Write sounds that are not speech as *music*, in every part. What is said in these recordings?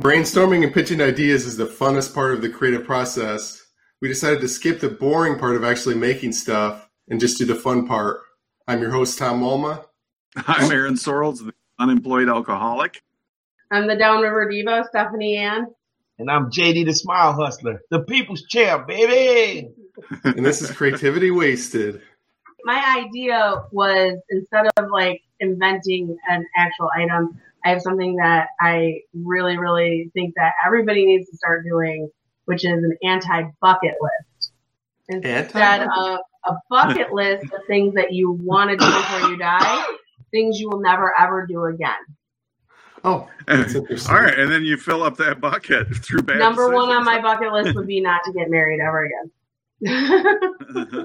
Brainstorming and pitching ideas is the funnest part of the creative process. We decided to skip the boring part of actually making stuff and just do the fun part. I'm your host, Tom Walma. I'm Aaron Sorrells, the unemployed alcoholic. I'm the Downriver Diva, Stephanie Ann. And I'm JD the Smile Hustler, the people's champ, baby. and this is Creativity Wasted. My idea was instead of like inventing an actual item, I have something that I really, really think that everybody needs to start doing, which is an anti bucket list. Instead of a bucket list of things that you want to do before you die, things you will never ever do again. Oh, that's interesting. All right, and then you fill up that bucket *laughs* through bad Number one on my bucket list would be not to get married ever again.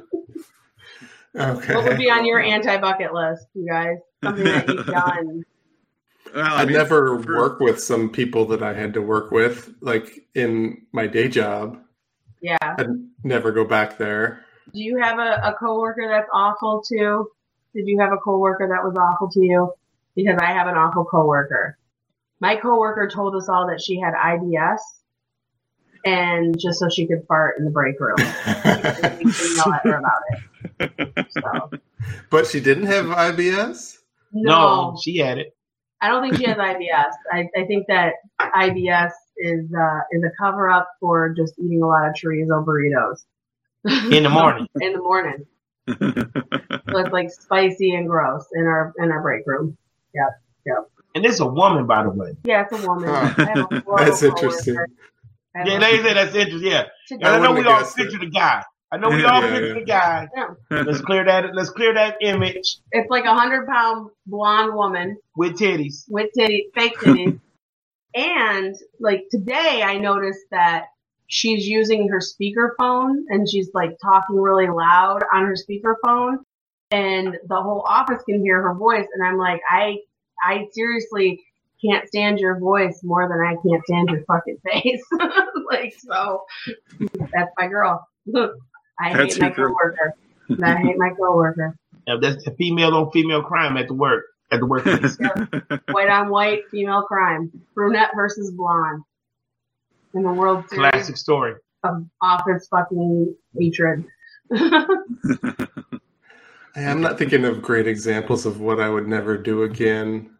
*laughs* Okay. what would be on your anti bucket list, you guys? Something that you've *laughs* done. Well, I I mean, never for- work with some people that I had to work with, like in my day job. Yeah. I'd never go back there. Do you have a, a coworker that's awful too? Did you have a coworker that was awful to you? Because I have an awful coworker. My coworker told us all that she had IBS, and just so she could fart in the break room. *laughs* We didn't yell at her about it. *laughs* So but she didn't have IBS? no, she had it. I don't think she has IBS. I, I think that IBS is uh, is a cover up for just eating a lot of chorizo burritos In the morning. *laughs* in the morning. So it's like spicy and gross in our in our break room. Yeah. Yep. And this is a woman, by the way. Yeah, it's a woman. Huh. A *laughs* That's interesting. coworker. I have Yeah, they say that's interesting. Yeah. And I, I know we all guessed it. picture the guy. I know we all Yeah, picture yeah. the guy. *laughs* Yeah. Let's clear that. Let's clear that image It's like a hundred pound blonde woman with titties. with titty, fake titties. *laughs* and like today, I noticed that she's using her speakerphone and she's like talking really loud on her speakerphone, and the whole office can hear her voice. And I'm like, I, I seriously can't stand your voice more than I can't stand your fucking *laughs* face. like so, that's my girl. I That's hate my your girl. coworker. And I hate my coworker. *laughs* Now, that's a female on female crime at the work. At the work. *laughs* white on white female crime, brunette versus blonde in the World Series Classic story. of office fucking hatred. *laughs* Hey, I'm not thinking of great examples of what I would never do again.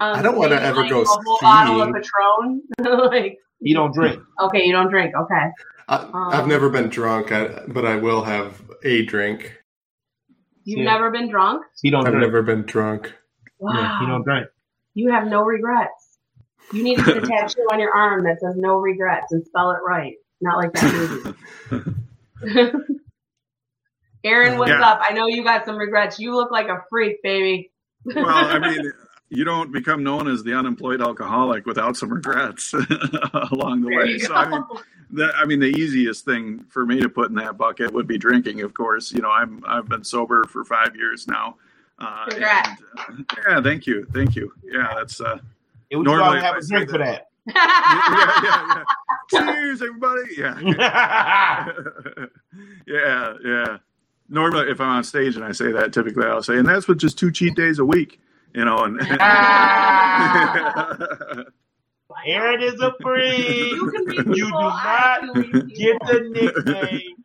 Um, I don't wanna ever like, go a whole bottle of. Patron. like, You don't drink. okay, you don't drink. Okay, I, I've Um, never been drunk, I, but I will have a drink. you've Yeah. never been drunk. You don't I've drink. never been drunk. Wow, Yeah, you don't drink. you have no regrets. You need to get a *laughs* tattoo on your arm that says "no regrets" and spell it right, not like that movie. *laughs* *laughs* Aaron, what's Yeah. up? I know you got some regrets. You look like a freak, baby. well, I mean, you don't become known as the unemployed alcoholic without some regrets *laughs* along the There way. So. I mean, the, I mean, the easiest thing for me to put in that bucket would be drinking. Of course, you know, I'm I've been sober for five years now. Uh, Congrats. and, uh, yeah, thank you, thank you. Yeah, that's uh, And we Normally, have I a drink for that- that. *laughs* yeah, yeah, yeah. Cheers, everybody. Yeah. *laughs* yeah, yeah. Normally, if I'm on stage and I say that, typically I'll say, and that's with just two cheat days a week, you know. And *laughs* Aaron is a freak. You can be You do not get the nickname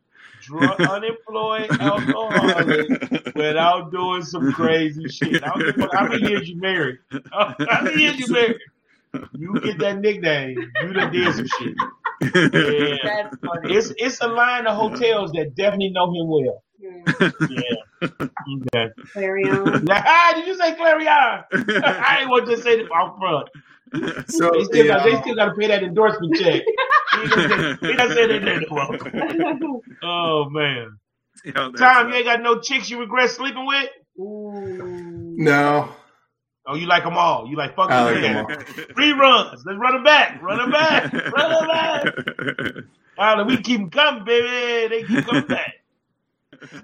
drunk, unemployed alcoholic without doing some crazy shit. I don't know how many years you married? *laughs* How many years you married? You get that nickname, you done did some shit. Yeah. That's funny. It's it's a line of hotels that definitely know him well. Hmm. Yeah. Okay. Clarion. *laughs* Nah, did you say Clarion? *laughs* I ain't want to say it out front. So They still, the, got, they still got to pay that endorsement check. He done said- he done said it there. Well. Oh man, You know, Tom, you ain't got no chicks you regret sleeping with? Ooh. no, Oh, you like them all? You like fuck I them like all. 'em all. *laughs* Reruns. Let's run them back. Run them back. Run them back. Oh, we keep them coming, baby. They keep coming back.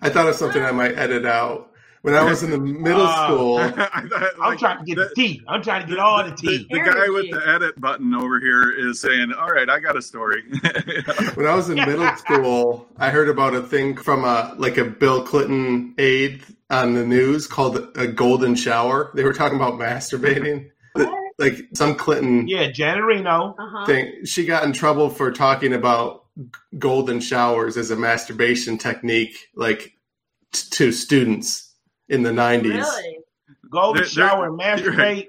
I thought of something I might edit out. When I was in the middle Ah. school, *laughs* I thought, I'm trying to get the- the tea. I'm trying to get all the The, tea. the guy with the edit button over here is saying, "All right, I got a story." *laughs* when I was in middle *laughs* school, I heard about a thing from a like a Bill Clinton aide on the news called a golden shower. They were talking about masturbating. like some Clinton Yeah, Janet Reno. Uh-huh. thing. She got in trouble for talking about g- golden showers as a masturbation technique, like t- to students in the nineties. Really? Golden They're- shower and they're- masturbate.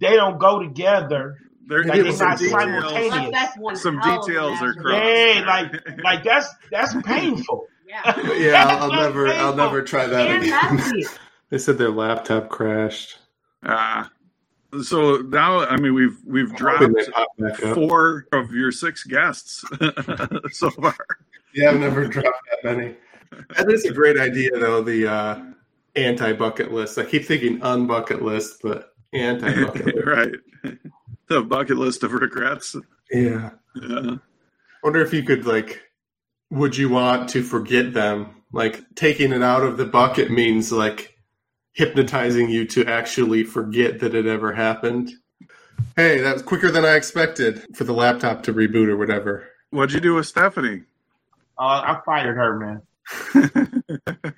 They don't go together. There, Like, there's it's some not details, simultaneous. Like, that's one some hell of a details are masturbation. crossed. Hey, like *laughs* like that's that's painful. Yeah. *laughs* Yeah, I'll, I'll That's never, I'll never try that And again. *laughs* they said their laptop crashed. Ah. So now, I mean, we've we've dropped Hoping they pop back up. four of your six guests *laughs* so far. Yeah, I've never dropped that many. That is a great idea, though. The uh, anti bucket list. I keep thinking unbucket list, but anti bucket *laughs* list. right. The bucket list of regrets. Yeah. Yeah. Wonder if you could like. Would you want to forget them? Like taking it out of the bucket means like hypnotizing you to actually forget that it ever happened. Hey, that was quicker than I expected for the laptop to reboot or whatever. What'd you do with Stephanie? Uh, I fired her, man. *laughs*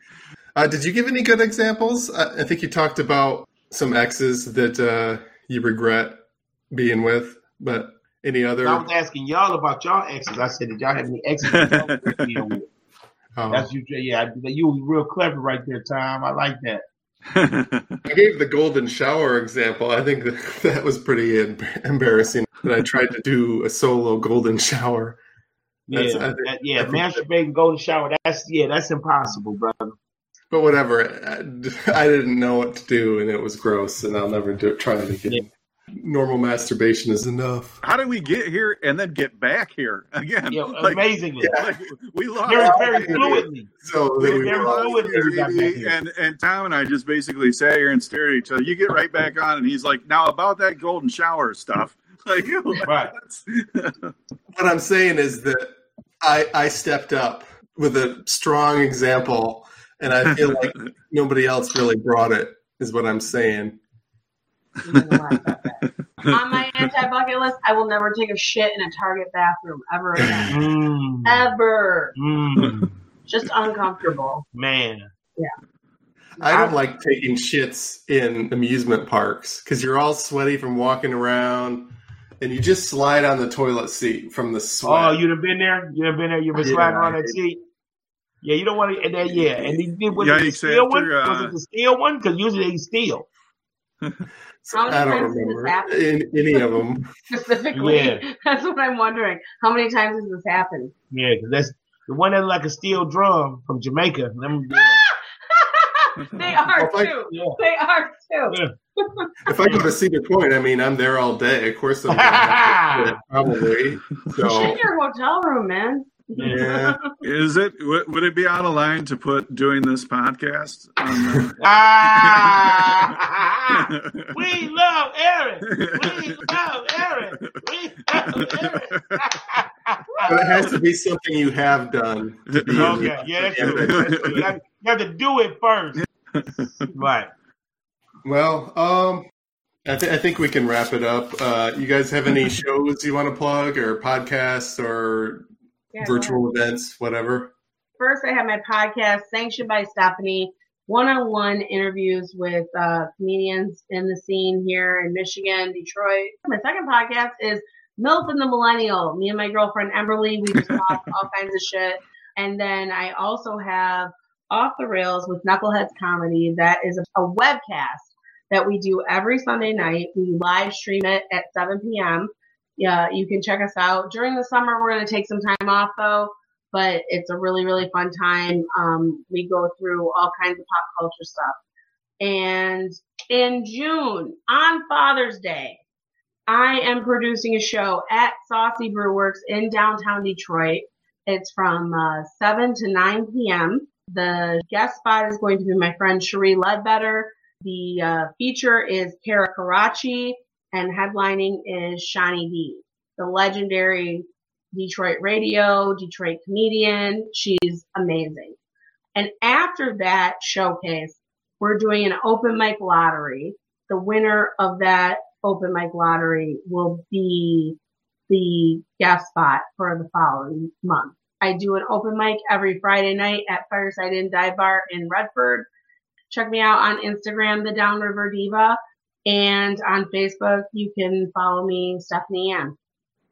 Uh, did you give any good examples? I, I think you talked about some exes that uh, you regret being with, but any other? I was asking y'all about y'all exes. I said, did y'all have any exes? that y'all *laughs* with? Oh. That's you. Yeah, you was real clever right there, Tom. I like that. *laughs* I gave the golden shower example. I think that, that was pretty em- embarrassing that I tried to do a solo golden shower. Yeah, That's- I think- that- yeah. I that- Masturbating, golden shower. That's yeah, that's impossible, brother. But whatever, I, I didn't know what to do, and it was gross, and I'll never do it. Try it again. Yeah. Normal masturbation is enough. How did we get here and then get back here again? Yeah, Like- amazingly, like, we lost very, very I can do fluidly. So we we Very were- fluid when we got back Maybe, here. and and Tom and I just basically sat here and stared at each other. You get right back on, and he's like, "Now about that golden shower stuff." *laughs* Like, Right. *laughs* what I'm saying is that I I stepped up with a strong example, and I feel like *laughs* nobody else really brought it. Is what I'm saying. *laughs* On my anti bucket list, I will never take a shit in a Target bathroom ever *laughs* again. Mm, ever. mm, Just uncomfortable. man, Yeah. I don't like taking shits in amusement parks because you're all sweaty from walking around, and you just slide on the toilet seat from the sweat. Oh, you'd have been there? You'd have been there? You've been Yeah, sliding I on that hate seat? Yeah, you don't want to. And then, yeah, and he did was it the steel one? uh, Was it the steel one? Because usually they steal. How many I don't times has this remember happened? in, any of them. Specifically, Yeah. *laughs* that's what I'm wondering. How many times has this happened? Yeah, 'cause that's the one that's like a steel drum from Jamaica. Them, *laughs* they are If I- too. yeah. They are too. Yeah. If I go to Cedar Point, I mean, I'm there all day. Of course, I'm gonna have to, probably. So Check your hotel room, man. Yeah, is it? Would, would it be out of line to put doing this podcast? On *laughs* ah, we love Eric. We love Eric. We love Eric. but it has to be something you have done. To be okay, yeah, that's true. That's true. You, have, you have to do it first. Right. Well, um, I, th- I think we can wrap it up. Uh, you guys have any *laughs* shows you want to plug, or podcasts, or Yeah, virtual events, whatever? First, I have my podcast, Sanctioned by Stephanie, one-on-one interviews with uh, comedians in the scene here in Michigan, Detroit. My second podcast is Milf and the Millennial. Me and my girlfriend Emberly, we just talk *laughs* all kinds of shit. And then I also have Off the Rails with Knuckleheads Comedy. That is a, a webcast that we do every Sunday night. We live stream it at 7 p.m. Yeah, you can check us out. During the summer, we're going to take some time off though but it's a really really fun time. Um, we go through all kinds of pop culture stuff. And in june on father's day i am producing a show at saucy brewworks in downtown detroit. It's from uh, 7 to 9 p.m the guest spot is going to be my friend cherie ledbetter. The uh, feature is kara karachi and headlining is shani d the legendary Detroit radio, Detroit comedian. She's amazing. And after that showcase, we're doing an open mic lottery. The winner of that open mic lottery will be the guest spot for the following month. I do an open mic every Friday night at Fireside Inn Dive Bar in Redford. Check me out on Instagram, the Downriver Diva. And on Facebook, you can follow me, Stephanie Ann.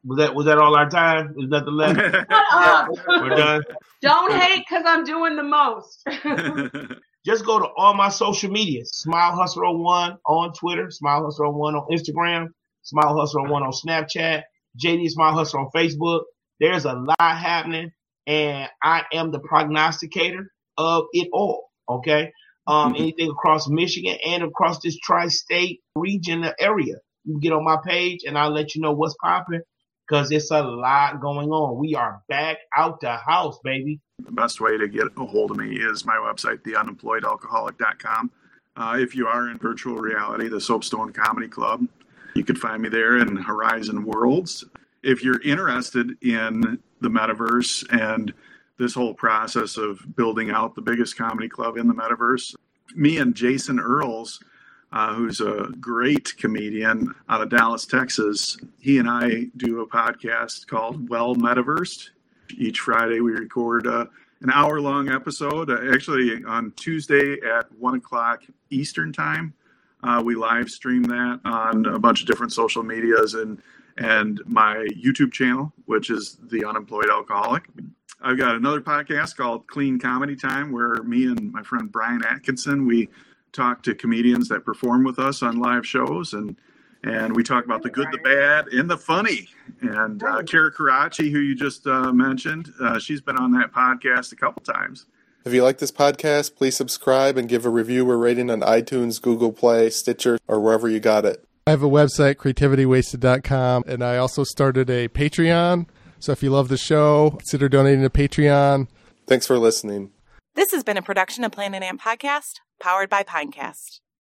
Was that was that all our time? There's nothing left. Shut up! We're done. Don't hate because I'm doing the most. *laughs* Just go to all my social media. Smile Hustler 01 on Twitter, Smile Hustler 01 on Instagram, Smile Hustler 01 on Snapchat, JD Smile Hustler on Facebook. There's a lot happening, and I am the prognosticator of it all. Okay. Um, anything across Michigan and across this tri-state region area, you get on my page and I'll let you know what's popping because it's a lot going on. We are back out the house, baby. The best way to get a hold of me is my website, theunemployedalcoholic.com. Uh, if you are in virtual reality, the Soapstone Comedy Club, you can find me there in Horizon Worlds. If you're interested in the metaverse and this whole process of building out the biggest comedy club in the metaverse, me and Jason Earls, uh, who's a great comedian out of Dallas, Texas, he and I do a podcast called Well Metaversed. Each Friday, we record uh, an hour long episode. Uh, actually, on Tuesday at 1 o'clock Eastern Time, uh, we live stream that on a bunch of different social medias and and my YouTube channel, which is The Unemployed Alcoholic. I've got another podcast called Clean Comedy Time, where me and my friend Brian Atkinson we talk to comedians that perform with us on live shows, and and we talk about the good, the bad, and the funny. And uh, Kara Karachi, who you just uh, mentioned, uh, she's been on that podcast a couple times. If you like this podcast, please subscribe and give a review or rating on iTunes, Google Play, Stitcher, or wherever you got it. I have a website, creativitywasted.com, and I also started a Patreon. So if you love the show, consider donating to Patreon. Thanks for listening. This has been a production of Planet Amp Podcast, powered by Pinecast.